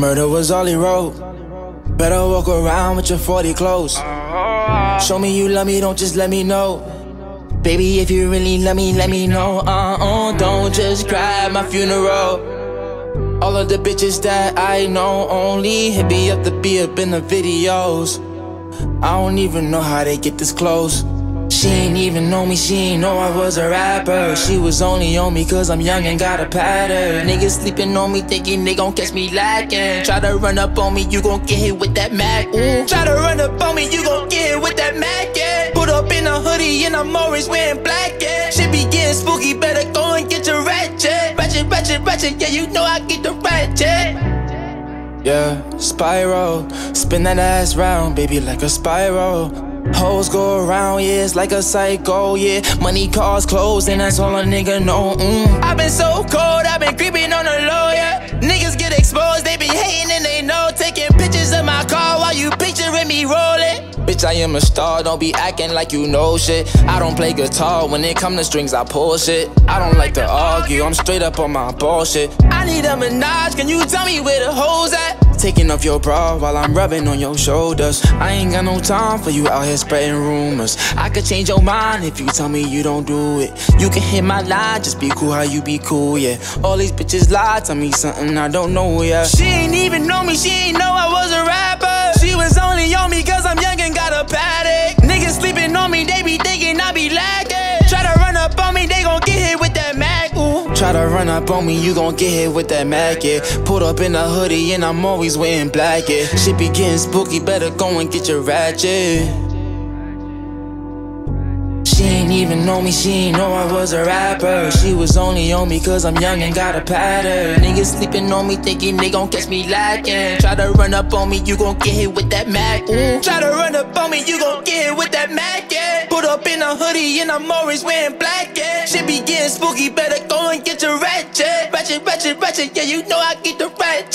Murder was all he wrote. Better walk around with your 40 clothes. Show me you love me, don't just let me know. Baby, if you really love me, let me know. Uh uh, don't just cry at my funeral. All of the bitches that I know only hit me up to be up in the videos. I don't even know how they get this close. She ain't even know me, she ain't know I was a rapper. She was only on me cause I'm young and got a pattern. Niggas sleeping on me thinking they gon' catch me lacking. Try to run up on me, you gon' get hit with that Mac. Ooh. Try to run up on me, you gon' get hit with that Mac, yeah. Put up in a hoodie and I'm always wearing black, yeah. Shit be getting spooky, better go and get your ratchet. Ratchet, ratchet, ratchet, yeah, you know I get the ratchet. Yeah, spiral. Spin that ass round, baby, like a spiral. Hoes go around, yeah, it's like a psycho, yeah. Money, cars, clothes, and that's all a nigga know. Mm. i been so cold, I've been creeping on the low, yeah. Niggas get exposed, they be hating and they know. Taking pictures of my car while you picturing me rolling. Bitch, I am a star, don't be acting like you know shit. I don't play guitar, when it come to strings, I pull shit. I don't like to argue, I'm straight up on my bullshit. I need a menage, can you tell me where the hoes at? Taking off your bra while I'm rubbing on your shoulders. I ain't got no time for you out here spreading rumors. I could change your mind if you tell me you don't do it. You can hit my line, just be cool how you be cool, yeah. All these bitches lie, tell me something I don't know, yeah. She ain't even know me, she ain't know I was a rapper. She was only on me cause I'm run up on me, you gon' get hit with that Mac, yeah. Put up in a hoodie and I'm always wearing black, yeah. Shit be getting spooky, better go and get your ratchet. She ain't even know me, she ain't know I was a rapper. She was only on me cause I'm young and got a pattern. Niggas sleeping on me thinking they gon' catch me lacking. Try to run up on me, you gon' get hit with that Mac. Ooh. Try to run up on me, you gon' get hit with that Mac, yeah. Up in a hoodie and I'm always wearing black, yeah. Shit be getting spooky, better go and get your ratchet. Ratchet, ratchet, ratchet, yeah, you know I get the ratchet.